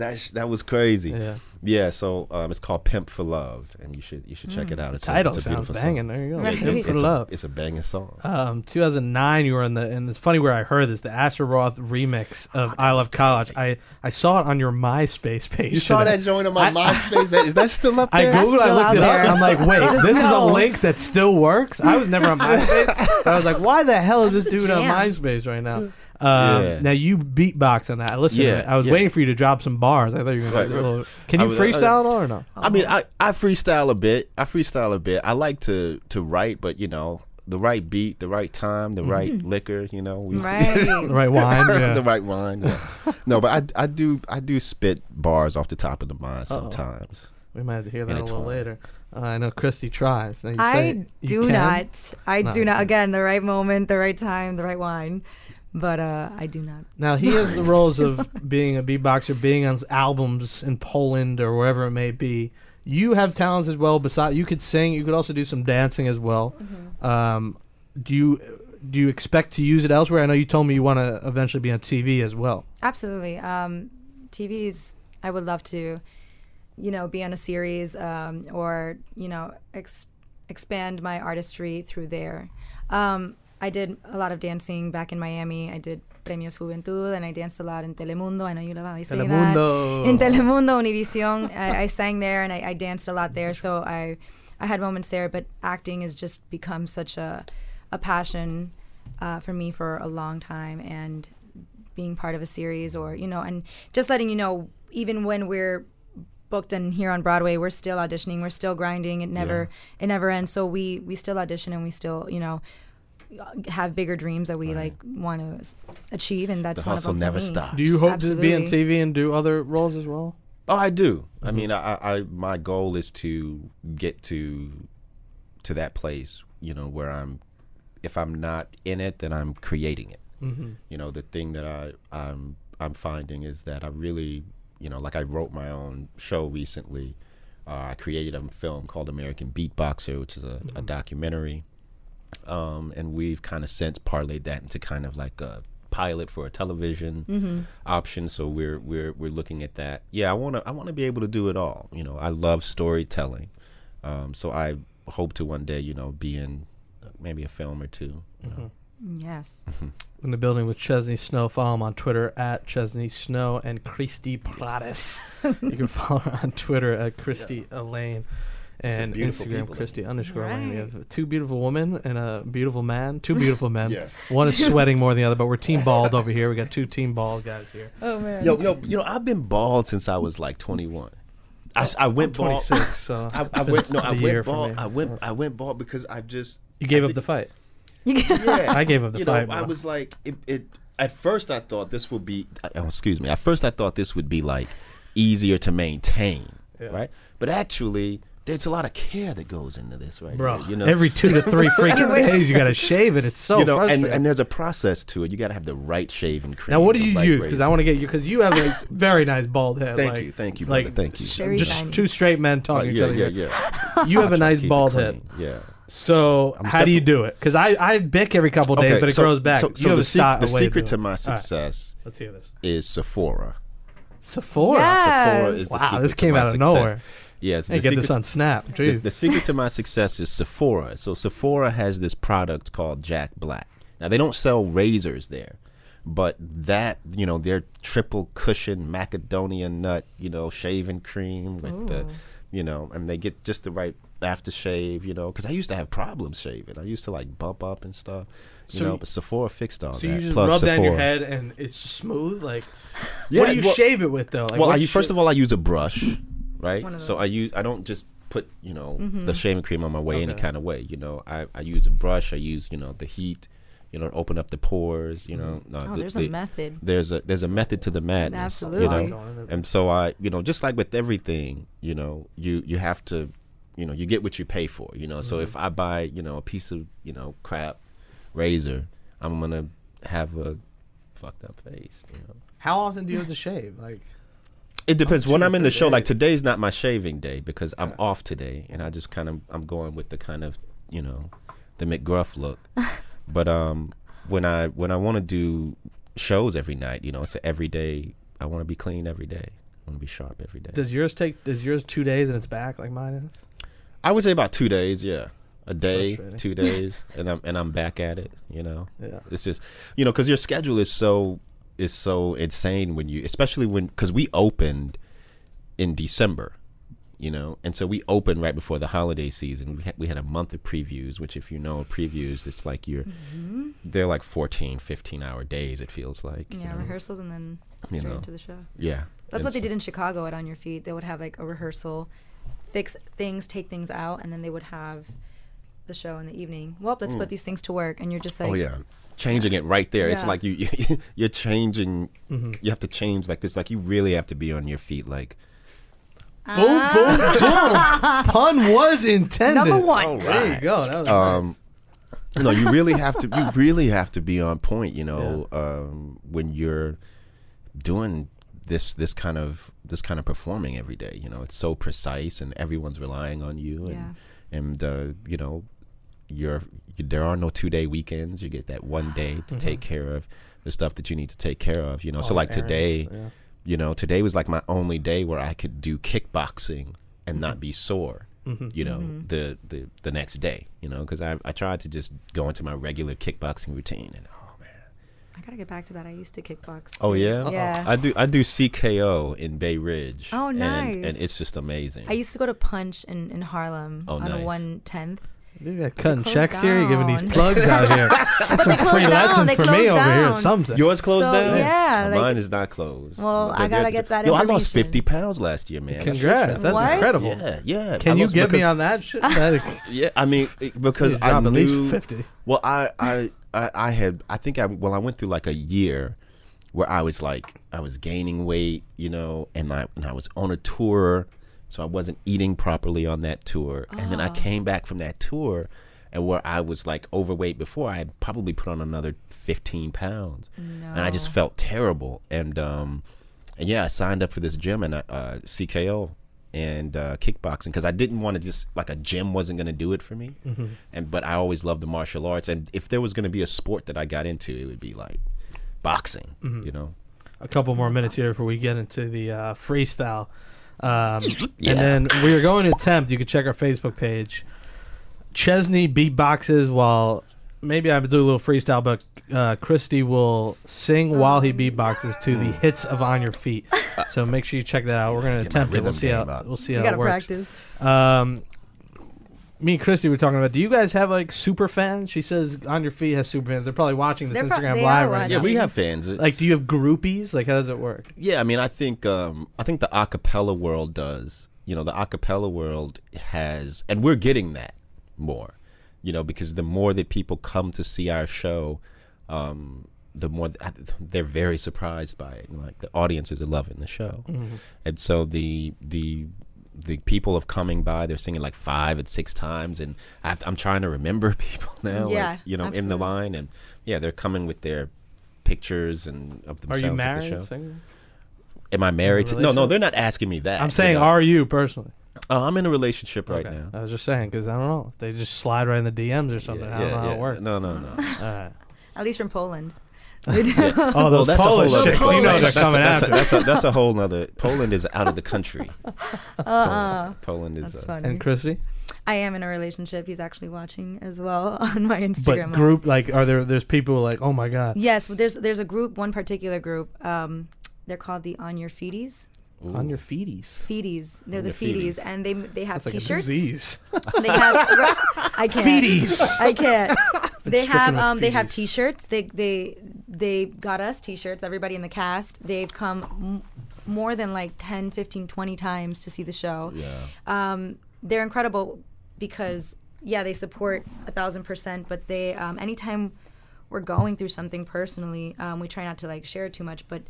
[SPEAKER 1] that sh- that was crazy
[SPEAKER 3] Yeah.
[SPEAKER 1] yeah so um, it's called pimp for love and you should you should check it out it's a-
[SPEAKER 3] Mm. Title
[SPEAKER 1] it's a
[SPEAKER 3] sounds
[SPEAKER 1] beautiful
[SPEAKER 3] banging.
[SPEAKER 1] song.
[SPEAKER 3] There you go.
[SPEAKER 2] Right.
[SPEAKER 3] Pimp
[SPEAKER 1] it's,
[SPEAKER 3] for
[SPEAKER 1] a,
[SPEAKER 3] love.
[SPEAKER 1] it's a banging song
[SPEAKER 3] Um, 2009, you were in the, and it's funny where I heard this, the Asher Roth remix of I Love College. I, I saw it on your MySpace page.
[SPEAKER 1] you saw
[SPEAKER 3] today.
[SPEAKER 1] that joint on my
[SPEAKER 3] I-
[SPEAKER 1] myspace that is that still up
[SPEAKER 3] I
[SPEAKER 1] there
[SPEAKER 3] googled, I
[SPEAKER 2] still
[SPEAKER 3] looked
[SPEAKER 2] out
[SPEAKER 3] it
[SPEAKER 2] there.
[SPEAKER 3] up. I'm like, wait,
[SPEAKER 2] Just
[SPEAKER 3] this is a
[SPEAKER 2] know.
[SPEAKER 3] link that still works. I was never on MySpace, but I was like, why the hell is this
[SPEAKER 2] That's the
[SPEAKER 3] dude on
[SPEAKER 2] jam.
[SPEAKER 3] MySpace right now? Um,
[SPEAKER 1] Yeah.
[SPEAKER 3] Now you beatbox on that. I listened
[SPEAKER 1] Yeah.
[SPEAKER 3] I was
[SPEAKER 1] yeah.
[SPEAKER 3] waiting for you to drop some bars. I thought you were going
[SPEAKER 1] Right,
[SPEAKER 3] to.
[SPEAKER 1] right.
[SPEAKER 3] Little, can you
[SPEAKER 1] was-
[SPEAKER 3] freestyle at all or no?
[SPEAKER 1] i mean I, I freestyle a bit i freestyle a bit i like to to write but you know the right beat the right time the right liquor you know we,
[SPEAKER 2] Right.
[SPEAKER 3] The right wine. Yeah.
[SPEAKER 1] the right wine yeah. no but I, I do i do spit bars off the top of the mind sometimes
[SPEAKER 3] We might have to hear that a little
[SPEAKER 1] Intertwined.
[SPEAKER 3] later. Uh, I know Christie tries. Now you
[SPEAKER 2] I
[SPEAKER 3] say
[SPEAKER 2] do
[SPEAKER 3] can?
[SPEAKER 2] not. I
[SPEAKER 3] No,
[SPEAKER 2] do
[SPEAKER 3] you
[SPEAKER 2] not.
[SPEAKER 3] can't.
[SPEAKER 2] Again, the right moment, the right time, the right wine. But uh, I do not.
[SPEAKER 3] Now he has the roles of being a beatboxer, being on albums in Poland or wherever it may be. You have talents as well. Besides, you could sing. You could also do some dancing as well. Um, do you do you expect to use it elsewhere? I know you told me you want to eventually be on TV as well.
[SPEAKER 2] Absolutely. Um, TV's. I would love to, you know, be on a series um, or you know ex- expand my artistry through there. Um, I did a lot of dancing back in Miami. I did Premios Juventud, and I danced a lot in Telemundo. I know you love how I say that. In Telemundo, Univision, I, I sang there and I, I danced a lot there. So I, I had moments there. But acting has just become such a, a passion uh, for me for a long time, and being part of a series or you know, and just letting you know, even when we're booked and here on Broadway, we're still auditioning, we're still grinding. It never, it never ends. So we we still audition and we still, you know. Have bigger dreams that we like want to achieve, and that's
[SPEAKER 1] The
[SPEAKER 2] one
[SPEAKER 1] hustle
[SPEAKER 2] of them
[SPEAKER 1] never
[SPEAKER 2] for me.
[SPEAKER 1] stops.
[SPEAKER 3] Do you hope to be on
[SPEAKER 2] Absolutely.
[SPEAKER 3] TV and do other roles as well?
[SPEAKER 1] Oh, I do. I mean, I, I, I, my goal is to get to, to that place, you know, where I'm, if I'm not in it, then I'm creating it.
[SPEAKER 3] Mm-hmm.
[SPEAKER 1] You know, the thing that I, I'm, I'm finding is that I really, you know, like I wrote my own show recently. Uh, I created a film called American Beatboxer, which is a, a documentary. Um, and we've kind of since parlayed that into kind of like a pilot for a television option. So we're we're we're looking at that. Yeah, I want to I want to be able to do it all. You know, I love storytelling. Um, so I hope to one day, you know, be in uh, maybe a film or two. you know.
[SPEAKER 2] Yes.
[SPEAKER 3] in the building with Chesney Snow. Follow him on Twitter at Chesney Snow and Christie Prades. you can follow her on Twitter at Christie Elaine and Instagram
[SPEAKER 1] people,
[SPEAKER 3] Christie underscore Elaine. We have two beautiful women and a beautiful man. Two beautiful men.
[SPEAKER 1] Yes.
[SPEAKER 3] One is sweating more than the other, but we're team bald over here. We got two team bald guys here.
[SPEAKER 2] Oh man.
[SPEAKER 1] Yo, yo, you know, I've been bald since I was like 21. I went
[SPEAKER 3] I'm
[SPEAKER 1] bald.
[SPEAKER 3] 26, so
[SPEAKER 1] I,
[SPEAKER 3] it's
[SPEAKER 1] I
[SPEAKER 3] been
[SPEAKER 1] went no,
[SPEAKER 3] a
[SPEAKER 1] I
[SPEAKER 3] year
[SPEAKER 1] went
[SPEAKER 3] for
[SPEAKER 1] bald.
[SPEAKER 3] me.
[SPEAKER 1] I went I went bald because I just
[SPEAKER 3] You gave
[SPEAKER 1] I
[SPEAKER 3] up the fight.
[SPEAKER 1] yeah.
[SPEAKER 3] I gave up the
[SPEAKER 1] you
[SPEAKER 3] fight,
[SPEAKER 1] Know, I was like, it, it. At first, I thought this would be. Oh, excuse me. At first, I thought this would be like easier to maintain,
[SPEAKER 3] Yeah.
[SPEAKER 1] right? But actually, there's a lot of care that goes into this, right?
[SPEAKER 3] Bro,
[SPEAKER 1] here, you know,
[SPEAKER 3] every two to three freaking days you gotta shave it. It's so
[SPEAKER 1] you know, and,
[SPEAKER 3] frustrating.
[SPEAKER 1] and there's a process to it. You got to have the right shaving cream.
[SPEAKER 3] now, what do you
[SPEAKER 1] right
[SPEAKER 3] use? Because I want to get you because you have a very nice bald head.
[SPEAKER 1] Thank
[SPEAKER 3] like,
[SPEAKER 1] you, thank you,
[SPEAKER 3] like
[SPEAKER 1] thank you.
[SPEAKER 2] Very
[SPEAKER 3] just
[SPEAKER 2] shiny.
[SPEAKER 3] two straight men
[SPEAKER 1] Uh,
[SPEAKER 3] talking to each
[SPEAKER 1] yeah,
[SPEAKER 3] other.
[SPEAKER 1] yeah,
[SPEAKER 3] here.
[SPEAKER 1] yeah.
[SPEAKER 3] You have a nice bald head.
[SPEAKER 1] Yeah.
[SPEAKER 3] So
[SPEAKER 1] I'm
[SPEAKER 3] how do you do it? Because I I Bic every couple days, but it
[SPEAKER 1] so-
[SPEAKER 3] grows back.
[SPEAKER 1] So,
[SPEAKER 3] you
[SPEAKER 1] so
[SPEAKER 3] have
[SPEAKER 1] the,
[SPEAKER 3] a
[SPEAKER 1] the secret to
[SPEAKER 3] doing
[SPEAKER 1] my
[SPEAKER 3] All right,
[SPEAKER 1] success
[SPEAKER 3] let's hear this.
[SPEAKER 1] is Sephora.
[SPEAKER 3] Sephora.
[SPEAKER 2] Yeah.
[SPEAKER 1] Sephora is the
[SPEAKER 3] Wow, this came out of
[SPEAKER 1] success.
[SPEAKER 3] nowhere.
[SPEAKER 1] Yeah,
[SPEAKER 3] Hey, get this on Snap.
[SPEAKER 1] The,
[SPEAKER 3] Jeez.
[SPEAKER 1] the secret to my success is Sephora. So Sephora has this product called Jack Black. Now they don't sell razors there, but that you know their triple cushion macadamia nut, you know, shaving cream with the, you know, and they get just the right aftershave, you know, because I used to have problems shaving. I used to like bump up and stuff, you
[SPEAKER 3] So
[SPEAKER 1] know. But Sephora fixed all
[SPEAKER 3] So
[SPEAKER 1] that.
[SPEAKER 3] you just
[SPEAKER 1] Plug
[SPEAKER 3] rub down your
[SPEAKER 1] Sephora.
[SPEAKER 3] head and it's smooth. Like,
[SPEAKER 1] Yeah,
[SPEAKER 3] what do you
[SPEAKER 1] well-
[SPEAKER 3] shave it with though? Like,
[SPEAKER 1] well, first of all, I use a brush, right? So I use I don't just put you know mm-hmm. the shaving cream on my way any kind of way. You know, I, I use a brush. I use you know the heat, you know, open up the pores. You know, mm-hmm. no,
[SPEAKER 2] Oh,
[SPEAKER 1] the-
[SPEAKER 2] there's
[SPEAKER 1] the-
[SPEAKER 2] a method.
[SPEAKER 1] There's a there's a method to the madness.
[SPEAKER 2] Absolutely.
[SPEAKER 1] You know, and so I you know just like with everything, you know, you you have to, you know, you get what you pay for. You know, so mm-hmm. if I buy you know a piece of you know crap razor, I'm gonna have a fucked up face. You know.
[SPEAKER 3] How often do you have to shave? Like,
[SPEAKER 1] It depends. When I'm in the show, like today's not my shaving day because I'm off today, and I just kind of I'm going with the kind of you know the McGruff look. but um, when I when I want to do shows every night, you know, it's a every day. I want to be clean every day. I want to be sharp every day.
[SPEAKER 3] does yours take? Does yours two days and it's back like mine is?
[SPEAKER 1] I would say about two days. Yeah, a day, two days, and I'm and I'm back at it. You know.
[SPEAKER 3] Yeah.
[SPEAKER 1] It's just you know because your schedule is so is so insane when you especially when because we opened in December, you know, and so we opened right before the holiday season. We had, we had a month of previews, which if you know previews, it's like you're they're like 14, 15 hour days. It feels like you
[SPEAKER 2] Yeah,
[SPEAKER 1] know?
[SPEAKER 2] rehearsals and then
[SPEAKER 1] You know.
[SPEAKER 2] into the show.
[SPEAKER 1] Yeah,
[SPEAKER 2] That's what they
[SPEAKER 1] so-
[SPEAKER 2] did in Chicago at On Your Feet. They would have like a rehearsal, fix things, take things out, and then they would have the show in the evening. Well, let's put these things to work, and you're just like,
[SPEAKER 1] Mm. oh yeah, changing it right there. It's like you you're changing.
[SPEAKER 3] Mm-hmm.
[SPEAKER 1] You have to change like this. Like you really have to be on your feet. Like
[SPEAKER 3] Boom, boom, boom. Pun was intended.
[SPEAKER 2] Number one.
[SPEAKER 1] All
[SPEAKER 3] There you go. That was
[SPEAKER 1] um,
[SPEAKER 3] nice.
[SPEAKER 1] you know, you really have to. You really have to be on point. You know, um, when you're doing this this kind of this kind of performing every day. You know, it's so precise, and everyone's relying on you. And
[SPEAKER 2] Yeah.
[SPEAKER 1] and uh, you know, you're you, there are no two day weekends. You get that one day to take care of the stuff that you need to take care of. You know, so like
[SPEAKER 3] the
[SPEAKER 1] today,
[SPEAKER 3] yeah.
[SPEAKER 1] you know, today was like my only day where I could do kickboxing and not be sore. You know, mm-hmm. the, the the next day. You know, because I I tried to just go into my regular kickboxing routine, and oh man,
[SPEAKER 2] I gotta get back to that. I used to kickbox.
[SPEAKER 1] oh
[SPEAKER 2] too.
[SPEAKER 1] yeah,
[SPEAKER 2] Yeah.
[SPEAKER 1] I do I do CKO in Bay Ridge.
[SPEAKER 2] Oh,
[SPEAKER 1] and,
[SPEAKER 2] nice.
[SPEAKER 1] and it's just amazing.
[SPEAKER 2] I used to go to Punch in, in Harlem
[SPEAKER 1] Oh,
[SPEAKER 2] on
[SPEAKER 1] nice.
[SPEAKER 2] a one tenth.
[SPEAKER 3] You guys cutting
[SPEAKER 2] closed
[SPEAKER 3] checks here. You're giving these plugs out here. That's some
[SPEAKER 2] closed
[SPEAKER 3] free
[SPEAKER 2] down.
[SPEAKER 3] lessons
[SPEAKER 2] They
[SPEAKER 3] for me
[SPEAKER 2] closed
[SPEAKER 3] over here.
[SPEAKER 2] down.
[SPEAKER 3] Something.
[SPEAKER 1] Yours closed
[SPEAKER 2] So,
[SPEAKER 1] down.
[SPEAKER 2] yeah, like-
[SPEAKER 1] mine is not closed.
[SPEAKER 2] Well, I gotta get that
[SPEAKER 1] Yo, I lost fifty pounds last year, man.
[SPEAKER 3] Congrats. That's
[SPEAKER 2] What?
[SPEAKER 3] incredible.
[SPEAKER 1] Yeah, yeah.
[SPEAKER 3] Can you
[SPEAKER 1] lost
[SPEAKER 3] get me on that shit?
[SPEAKER 1] Yeah, I mean because I
[SPEAKER 3] drop at least 50.
[SPEAKER 1] Well, I, I I I had I think I well I went through like a year where I was like I was gaining weight, you know, and I and I was on a tour, so I wasn't eating properly on that tour, and then I came back from that tour. And where I was like overweight before, I had probably put on another fifteen pounds, and I just felt terrible. And um, and yeah, I signed up for this gym and uh, CKO and uh, kickboxing because I didn't want to just like a gym wasn't going to do it for me. And but I always loved the martial arts, and if there was going to be a sport that I got into, it would be like boxing. You know,
[SPEAKER 3] a couple more minutes here before we get into the uh, freestyle. Um,
[SPEAKER 1] Yeah.
[SPEAKER 3] And then we are going to attempt. You can check our Facebook page. Chesney beatboxes while maybe I do a little freestyle, but uh, Christie will sing while he beatboxes to the hits of "On Your Feet." So make sure you check that out. We're going to attempt it. We'll see how
[SPEAKER 1] game up.
[SPEAKER 3] we'll see
[SPEAKER 2] You
[SPEAKER 3] how
[SPEAKER 2] gotta
[SPEAKER 3] it works.
[SPEAKER 2] practice.
[SPEAKER 3] Um, me and Christie were talking about. Do you guys have like super fans? She says "On Your Feet" has super fans. They're probably watching this
[SPEAKER 2] They're pro-
[SPEAKER 3] Instagram
[SPEAKER 2] they
[SPEAKER 3] live
[SPEAKER 2] are
[SPEAKER 3] right
[SPEAKER 1] yeah,
[SPEAKER 3] now.
[SPEAKER 1] we have fans. It's-
[SPEAKER 3] Like, do you have groupies? Like, how does it work?
[SPEAKER 1] Yeah, I mean, I think um, I think the acapella world does. You know, the acapella world has, and we're getting that more. You know, because the more that people come to see our show, um, the more th- they're very surprised by it. And, like the audiences are loving the show, and so the the the people of coming by, they're singing like five and six times, and I have to- I'm trying to remember people now,
[SPEAKER 2] Yeah,
[SPEAKER 1] like, you know, in the line, and yeah, they're coming with their pictures and of
[SPEAKER 3] Are
[SPEAKER 1] themselves.
[SPEAKER 3] you
[SPEAKER 1] at the
[SPEAKER 3] married?
[SPEAKER 1] show. Am I married? To, no, no, they're not asking me that.
[SPEAKER 3] I'm saying,
[SPEAKER 1] you know.
[SPEAKER 3] are you personally?
[SPEAKER 1] Oh, I'm in a relationship right
[SPEAKER 3] Okay.
[SPEAKER 1] now.
[SPEAKER 3] I was just saying because I don't know. They just slide right in the DMs or something.
[SPEAKER 1] Yeah,
[SPEAKER 3] I don't
[SPEAKER 1] yeah,
[SPEAKER 3] know how
[SPEAKER 1] yeah.
[SPEAKER 3] it works.
[SPEAKER 1] No, no, no.
[SPEAKER 3] All right.
[SPEAKER 2] At least from Poland.
[SPEAKER 3] Oh, those
[SPEAKER 1] that's a whole
[SPEAKER 3] Polish
[SPEAKER 1] other-
[SPEAKER 3] chicks. You know they're
[SPEAKER 1] that's a-
[SPEAKER 3] coming
[SPEAKER 1] that's a,
[SPEAKER 3] after.
[SPEAKER 1] That's a, that's a whole nother. Poland is out of the country.
[SPEAKER 2] Uh-uh.
[SPEAKER 1] Poland, Poland is.
[SPEAKER 2] That's
[SPEAKER 1] uh,
[SPEAKER 2] funny.
[SPEAKER 3] And Christie,
[SPEAKER 2] I am in a relationship. He's actually watching as well on my Instagram.
[SPEAKER 3] but group like, are there? There's people like, oh my god,
[SPEAKER 2] Yes, but there's there's a group, one particular group. Um, they're called the On Your Feeties.
[SPEAKER 3] on your feeties.
[SPEAKER 2] Feeties. They're
[SPEAKER 1] On
[SPEAKER 2] the feeties,
[SPEAKER 1] Feeties.
[SPEAKER 2] and they they have
[SPEAKER 3] That's like a
[SPEAKER 2] T-shirts.
[SPEAKER 3] disease.
[SPEAKER 2] They have. I can't.
[SPEAKER 3] Feeties.
[SPEAKER 2] I can't. they have
[SPEAKER 3] with
[SPEAKER 2] um they have. T-shirts. They they they got us T-shirts. Everybody in the cast. They've come m- more than like 10, 15, 20 times to see the show.
[SPEAKER 1] yeah.
[SPEAKER 2] um, they're incredible because yeah they support a thousand percent but they um, anytime we're going through something personally um, we try not to like share too much but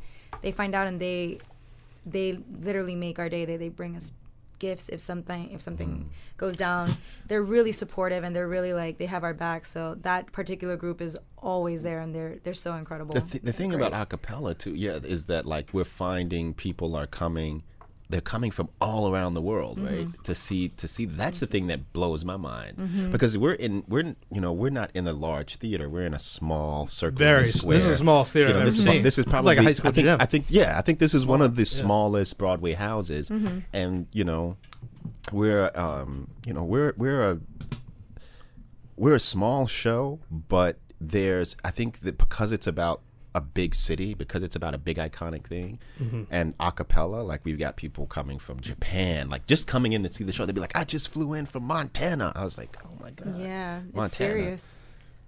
[SPEAKER 2] they find out and they they literally make our day they, they bring us gifts if something if something
[SPEAKER 1] Mm.
[SPEAKER 2] goes down they're really supportive and they're really like they have our back so that particular group is always there and they're they're so incredible
[SPEAKER 1] The, th- the thing
[SPEAKER 2] Great.
[SPEAKER 1] about acapella too, yeah, is that like we're finding people are coming. They're coming from all around the world, right?
[SPEAKER 2] Mm-hmm.
[SPEAKER 1] To see, to see. That's the thing that blows my mind because we're in, we're, in, you know, we're not in a large theater. We're in a small circle.
[SPEAKER 3] Very.
[SPEAKER 1] square.
[SPEAKER 3] This is a small theater
[SPEAKER 1] You know,
[SPEAKER 3] I've
[SPEAKER 1] this
[SPEAKER 3] ever
[SPEAKER 1] is. This is
[SPEAKER 3] It's
[SPEAKER 1] probably
[SPEAKER 3] like a high school
[SPEAKER 1] I think,
[SPEAKER 3] gym.
[SPEAKER 1] I think, yeah, I think this is one of the smallest Broadway houses, and you know, we're, um, you know, we're we're a we're a small show, but there's I think that because it's about a big city, because it's about a big iconic thing,
[SPEAKER 3] Mm-hmm.
[SPEAKER 1] and a cappella, like we've got people coming from Japan, like just coming in to see the show. They'd be like, "I just flew in from Montana." I was like, "Oh my god!"
[SPEAKER 2] yeah it's
[SPEAKER 1] Montana.
[SPEAKER 2] serious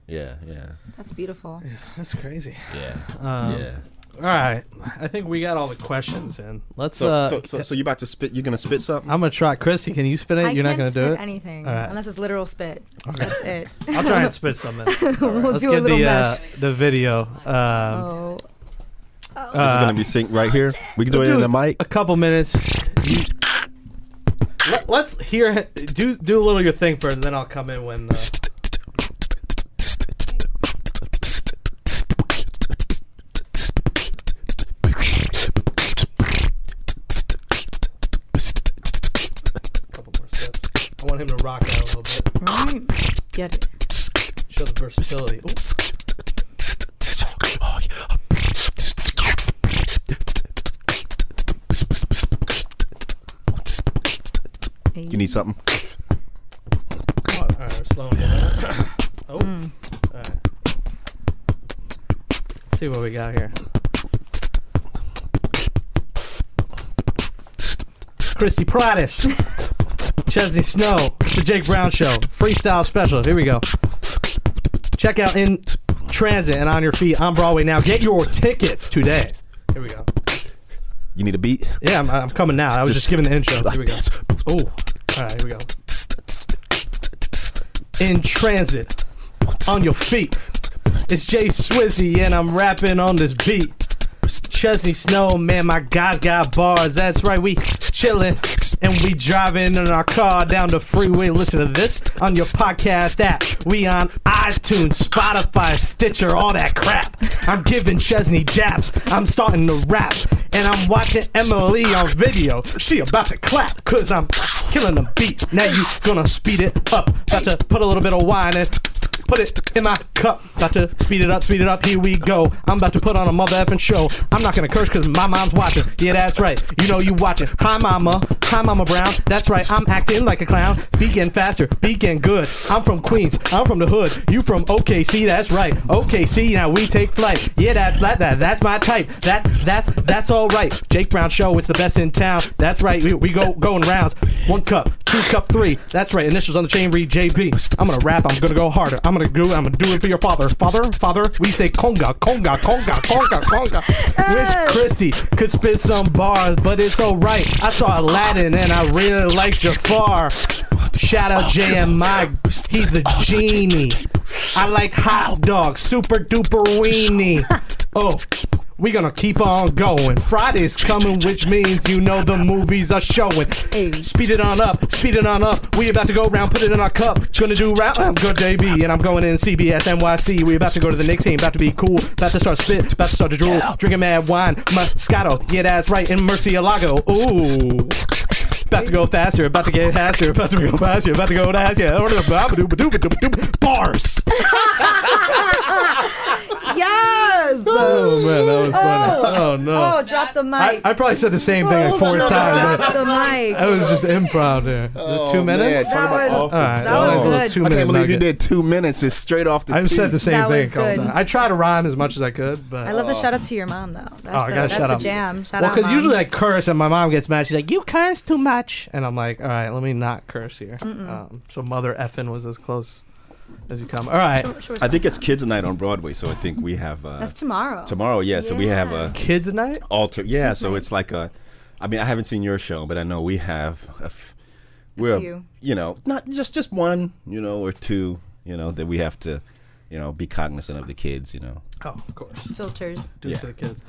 [SPEAKER 1] yeah, yeah,
[SPEAKER 2] that's beautiful
[SPEAKER 3] That's crazy.
[SPEAKER 1] yeah,
[SPEAKER 3] Um,
[SPEAKER 1] yeah.
[SPEAKER 3] All right, I think we got all the questions in. Let's.
[SPEAKER 1] So,
[SPEAKER 3] uh,
[SPEAKER 1] so, so, so you about to spit? You're gonna spit something?
[SPEAKER 3] I'm gonna try. Christie, can you spit it?
[SPEAKER 2] I
[SPEAKER 3] You're not
[SPEAKER 2] can't
[SPEAKER 3] gonna do it.
[SPEAKER 2] anything
[SPEAKER 3] All right.
[SPEAKER 2] unless it's literal spit. That's it.
[SPEAKER 3] I'll try and spit something.
[SPEAKER 2] we'll
[SPEAKER 3] Let's
[SPEAKER 2] do a
[SPEAKER 3] get
[SPEAKER 2] little
[SPEAKER 3] the uh,
[SPEAKER 2] mesh.
[SPEAKER 3] the video. Um,
[SPEAKER 2] oh,
[SPEAKER 1] this is gonna be synced right here. We can do it
[SPEAKER 3] do
[SPEAKER 1] in the mic.
[SPEAKER 3] a couple minutes. You- Let, us hear. Do do a little your thing first, and then I'll come in when. Uh, I want him to rock out a little bit.
[SPEAKER 2] right. Get it.
[SPEAKER 3] Show the versatility. Ooh.
[SPEAKER 1] You need something?
[SPEAKER 3] Come on. All right, we're slowing down. Oh.
[SPEAKER 2] Mm.
[SPEAKER 3] All right. Let's see what we got here. Christie Prades. Chesney Snow. The Jake Brown Show. Freestyle special. Here we go. Check out In Transit and On Your Feet on Broadway now. Get your tickets today. Here we go.
[SPEAKER 1] You need a beat?
[SPEAKER 3] Yeah, I'm, I'm coming now. I was just, giving the intro. Here we go. Oh, all right, here we go. In transit, on your feet. It's Jay Swizzy, and I'm rapping on this beat. Chesney Snow, man, my guys got bars. That's right, we chillin' and we driving in our car down the freeway. Listen to this on your podcast app. We on iTunes, Spotify, Stitcher, all that crap. I'm giving Chesney daps. I'm starting to rap, and I'm watching Emily on video. She about to clap, cause I'm killing the beat. Now you gonna speed it up. About to put a little bit of wine in. Put it in my cup. About to speed it up, speed it up. Here we go. I'm about to put on a mother effing show. I'm not gonna curse cause my mom's watching. Yeah, that's right. You know you watching. Hi, mama. Hi, mama Brown. That's right. I'm acting like a clown. Getting faster. Getting good. I'm from Queens. I'm from the hood. You from OKC. That's right. OKC. Now we take flight. Yeah, that's that. that that's my type. That that's that's all right. Jake Brown show. It's the best in town. That's right. We, we go going rounds. One cup, two cup, three. That's right. Initials on the chain read JB. I'm gonna rap. I'm gonna go harder. I'm gonna do. I'm gonna do it for your father. Father, father. We say conga, conga, conga, conga, conga. Wish Christie could spit some bars, but it's alright. I saw Aladdin and I really liked Jafar. Shout out JMI. He's the genie. I like hot dogs, super duper weenie. Oh, We gonna keep on going. Friday's coming, which means you know the movies are showing. Hey, speed it on up, speed it on up. We about to go round, put it in our cup. Gonna do rap. I'm um, good, JB, and I'm going in CBS NYC. We about to go to the Knicks team, about to be cool, about to start spit, about to start to drool, drinking mad wine, Moscato. Yeah, that's right, in Murcielago. Ooh. About to go faster, about to get faster, about to go faster, about to go faster. Bars.
[SPEAKER 2] Yes.
[SPEAKER 3] Oh man, that was funny. Oh, oh no.
[SPEAKER 2] Oh, drop the
[SPEAKER 3] I,
[SPEAKER 2] mic.
[SPEAKER 3] I probably said the same thing like oh, four times.
[SPEAKER 2] drop the mic.
[SPEAKER 3] That was just improv there. Was it two
[SPEAKER 1] Oh, man,
[SPEAKER 3] minutes?
[SPEAKER 1] talk
[SPEAKER 2] That
[SPEAKER 1] about
[SPEAKER 2] was-
[SPEAKER 1] awful.
[SPEAKER 3] All right,
[SPEAKER 2] that was
[SPEAKER 3] a little
[SPEAKER 2] good.
[SPEAKER 3] two
[SPEAKER 1] I
[SPEAKER 3] minute
[SPEAKER 1] can't believe you did two minutes. It's straight off the.
[SPEAKER 3] I've said the same
[SPEAKER 2] That
[SPEAKER 3] thing a
[SPEAKER 2] was
[SPEAKER 3] couple
[SPEAKER 2] good.
[SPEAKER 3] times. I try to rhyme as much as I could, but
[SPEAKER 2] I love the oh. shout out to your mom though. That's
[SPEAKER 3] Oh, I
[SPEAKER 2] the,
[SPEAKER 3] gotta
[SPEAKER 2] that's
[SPEAKER 3] shut
[SPEAKER 2] the
[SPEAKER 3] up.
[SPEAKER 2] jam. Shout
[SPEAKER 3] well,
[SPEAKER 2] out,
[SPEAKER 3] because
[SPEAKER 2] Mom.
[SPEAKER 3] usually I curse and my mom gets mad. She's like, "You curse too much," and I'm like, "All right, let me not curse here." Um, so mother effing was as close as you come. All right,
[SPEAKER 2] Sure, sure,
[SPEAKER 1] I think it's Kids Night on Broadway, so I think we have uh,
[SPEAKER 2] that's tomorrow.
[SPEAKER 1] tomorrow. Yeah, so we have
[SPEAKER 2] Yeah.
[SPEAKER 1] a
[SPEAKER 3] kids night.
[SPEAKER 1] alter. Yeah, so it's like a. I mean, I haven't seen your show, but I know we have. A f- we're,
[SPEAKER 2] few.
[SPEAKER 1] you know, not just just one, you know, or two, you know, that we have to, you know, be cognizant of the kids, you know.
[SPEAKER 3] Oh, of course,
[SPEAKER 2] Filters.
[SPEAKER 3] do it
[SPEAKER 1] Yeah.
[SPEAKER 3] for the kids.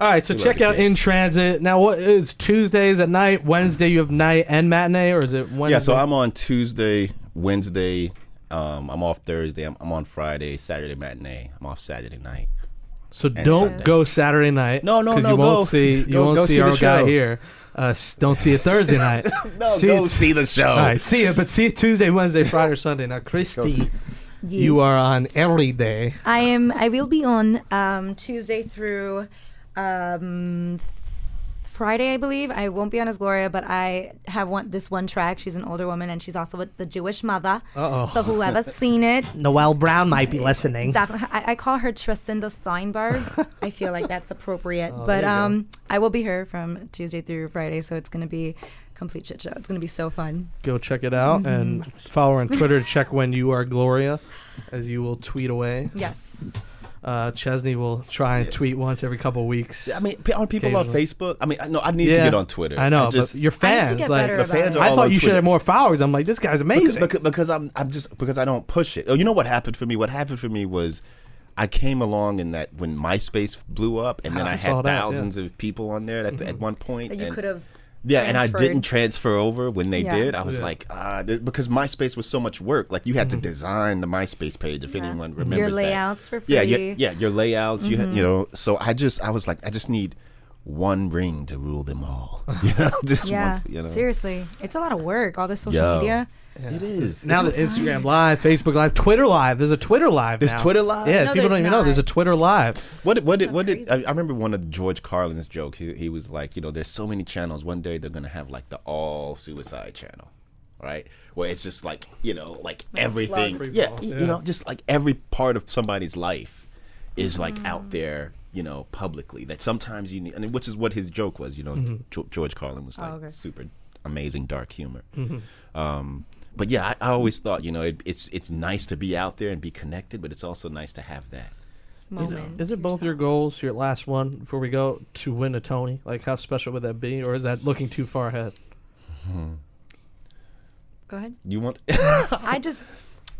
[SPEAKER 3] All right, so check out
[SPEAKER 1] kids.
[SPEAKER 3] In Transit. Now, what is Tuesdays at night? Wednesday you have night and matinee, or is it Wednesday?
[SPEAKER 1] Yeah, so I'm on Tuesday, Wednesday. Um, I'm off Thursday. I'm, I'm on Friday, Saturday matinee. I'm off Saturday night.
[SPEAKER 3] So don't
[SPEAKER 1] Sunday.
[SPEAKER 3] go Saturday night.
[SPEAKER 1] No, no, no,
[SPEAKER 3] you won't
[SPEAKER 1] go.
[SPEAKER 3] see you
[SPEAKER 1] Go-
[SPEAKER 3] won't
[SPEAKER 1] go
[SPEAKER 3] see,
[SPEAKER 1] see
[SPEAKER 3] our
[SPEAKER 1] the
[SPEAKER 3] guy here. Uh, don't see it Thursday night.
[SPEAKER 1] No,
[SPEAKER 3] see
[SPEAKER 1] go
[SPEAKER 3] it.
[SPEAKER 1] see the show.
[SPEAKER 3] All right, see it, but see it Tuesday, Wednesday, Friday, or Sunday. Now, Christie,
[SPEAKER 1] see-
[SPEAKER 3] you are on every day.
[SPEAKER 2] I am. I will be on um, Tuesday through um, th- Friday, I believe. I won't be on as Gloria, but I have one this one track. She's an older woman, and she's also a, the Jewish mother.
[SPEAKER 3] Uh-oh.
[SPEAKER 2] So whoever's seen it,
[SPEAKER 3] Noel Brown might be listening.
[SPEAKER 2] exactly. I, I call her Tricinda Steinberg. I feel like that's appropriate. but
[SPEAKER 3] there you go.
[SPEAKER 2] um, I will be here from Tuesday through Friday, so it's gonna be complete shit show. It's gonna be so fun.
[SPEAKER 3] Go check it out
[SPEAKER 2] Mm-hmm.
[SPEAKER 3] and follow her on Twitter to check when you are Gloria, as you will tweet away.
[SPEAKER 2] Yes.
[SPEAKER 3] Uh, Chesney will try and tweet once every couple weeks.
[SPEAKER 1] I mean, pe- aren't people on Facebook? I mean, I know I need
[SPEAKER 3] Yeah.
[SPEAKER 1] to get on Twitter.
[SPEAKER 3] I know,
[SPEAKER 1] just,
[SPEAKER 3] but your
[SPEAKER 2] I need
[SPEAKER 3] fans,
[SPEAKER 2] to get
[SPEAKER 3] like,
[SPEAKER 1] the
[SPEAKER 2] about
[SPEAKER 1] fans
[SPEAKER 2] it.
[SPEAKER 1] are
[SPEAKER 3] I thought
[SPEAKER 1] on
[SPEAKER 3] you should have more followers. I'm like, this guy's amazing.
[SPEAKER 1] because, because I'm I'm just because I don't push it. Oh, you know what happened for me? What happened for me was I came along in that when MySpace blew up, and then
[SPEAKER 3] I
[SPEAKER 1] I,
[SPEAKER 3] saw
[SPEAKER 1] had
[SPEAKER 3] that, yeah.
[SPEAKER 1] thousands of people on there at, the, at one point.
[SPEAKER 2] That you could have.
[SPEAKER 1] Yeah, and I didn't transfer over when they
[SPEAKER 2] Yeah.
[SPEAKER 1] did. I was
[SPEAKER 3] Yeah.
[SPEAKER 1] like, ah, th- because MySpace was so much work. Like you had
[SPEAKER 3] Mm-hmm.
[SPEAKER 1] to design the MySpace page. If
[SPEAKER 2] Yeah.
[SPEAKER 1] anyone remembers
[SPEAKER 2] Your
[SPEAKER 1] that.
[SPEAKER 2] layouts for
[SPEAKER 1] Yeah,
[SPEAKER 2] free.
[SPEAKER 1] your, yeah, your layouts. You had, you know. So I just, I was like, I just need one ring to rule them all. You know, just
[SPEAKER 2] Yeah.
[SPEAKER 1] one, you know.
[SPEAKER 2] Seriously, it's a lot of work. All this social
[SPEAKER 1] Yo.
[SPEAKER 2] media.
[SPEAKER 1] It is
[SPEAKER 3] now that Instagram Live, Facebook Live, Twitter Live. There's a Twitter Live.
[SPEAKER 1] There's
[SPEAKER 3] now.
[SPEAKER 1] Twitter Live?
[SPEAKER 3] Yeah,
[SPEAKER 2] No,
[SPEAKER 3] people don't
[SPEAKER 2] there's
[SPEAKER 3] even know. There's a. Twitter Live.
[SPEAKER 1] What did, what did, what did. I, I remember one of George Carlin's jokes. He, he was like, you know, there's so many channels. One day they're going to have like the all suicide channel, right? Where it's just like, you know, like everything. Yeah,
[SPEAKER 3] yeah.
[SPEAKER 1] you know, just like every part of somebody's life is like out there, you know, publicly. That sometimes you need, and which is what his joke was, you know,
[SPEAKER 3] Mm-hmm.
[SPEAKER 1] George Carlin was like
[SPEAKER 2] okay.
[SPEAKER 1] super amazing dark humor.
[SPEAKER 3] Mm-hmm.
[SPEAKER 1] Um, but yeah, I, I always thought, you know, it, it's it's nice to be out there and be connected, but it's also nice to have that.
[SPEAKER 2] Moment.
[SPEAKER 3] Is it both your goals, your last one before we go, to win a Tony? Like, how special would that be? Or is that looking too far ahead? Hmm.
[SPEAKER 2] Go ahead.
[SPEAKER 1] You want?
[SPEAKER 2] I just,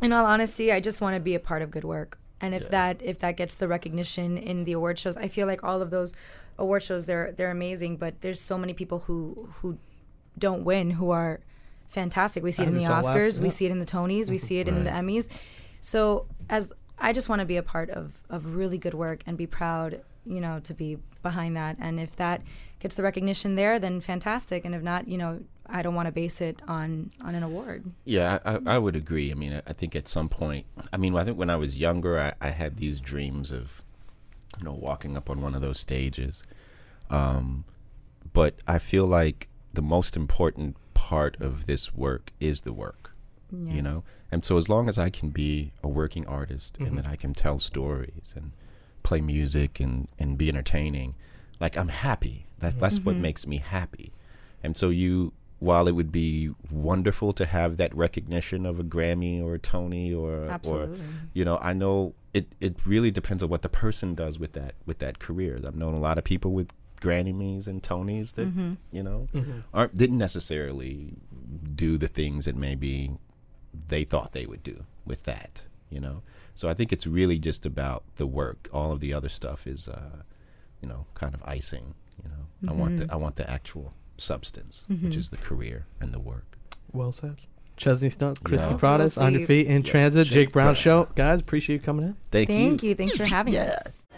[SPEAKER 2] in all honesty, I just want to be a part of good work. And if that if that gets the recognition in the award shows, I feel like all of those award shows they're they're amazing. But there's so many people who who don't win who are fantastic. We see it in the
[SPEAKER 3] saw last-
[SPEAKER 2] Oscars, we see it in the Tonys, we see it in the Emmys. So as I just want to be a part of of really good work and be proud, you know, to be behind that. And if that gets the recognition there, then fantastic. And if not, you know, I don't want to base it on on an award.
[SPEAKER 1] Yeah, I, I- would agree. I mean, I- I think at some point, I mean, I think when I was younger, I, I had these dreams of, you know, walking up on one of those stages. Um, but I feel like the most important part of this work is the work, you know? And so as long as I can be a working artist and that mm-hmm. I can tell stories and play music and, and be entertaining, like I'm happy. That, that's what mm-hmm. makes me happy. And so you, while it would be wonderful to have that recognition of a Grammy or a Tony or, or you know, I know it, it really depends on what the person does with that with that career. I've known a lot of people with Grammys and Tonys that mm-hmm. you know mm-hmm. aren't didn't necessarily do the things that maybe they thought they would do with that. You know, so I think it's really just about the work. All of the other stuff is uh, you know, kind of icing. You know, I want the mm-hmm. I want the actual substance, which is the career and the work.
[SPEAKER 3] Well said. Chesney Snow, Christie
[SPEAKER 1] Yeah.
[SPEAKER 3] Prades, on your feet in transit. Jake Brown Show. Guys, appreciate you coming in.
[SPEAKER 1] Thank, you.
[SPEAKER 2] Thank you. Thanks for having us.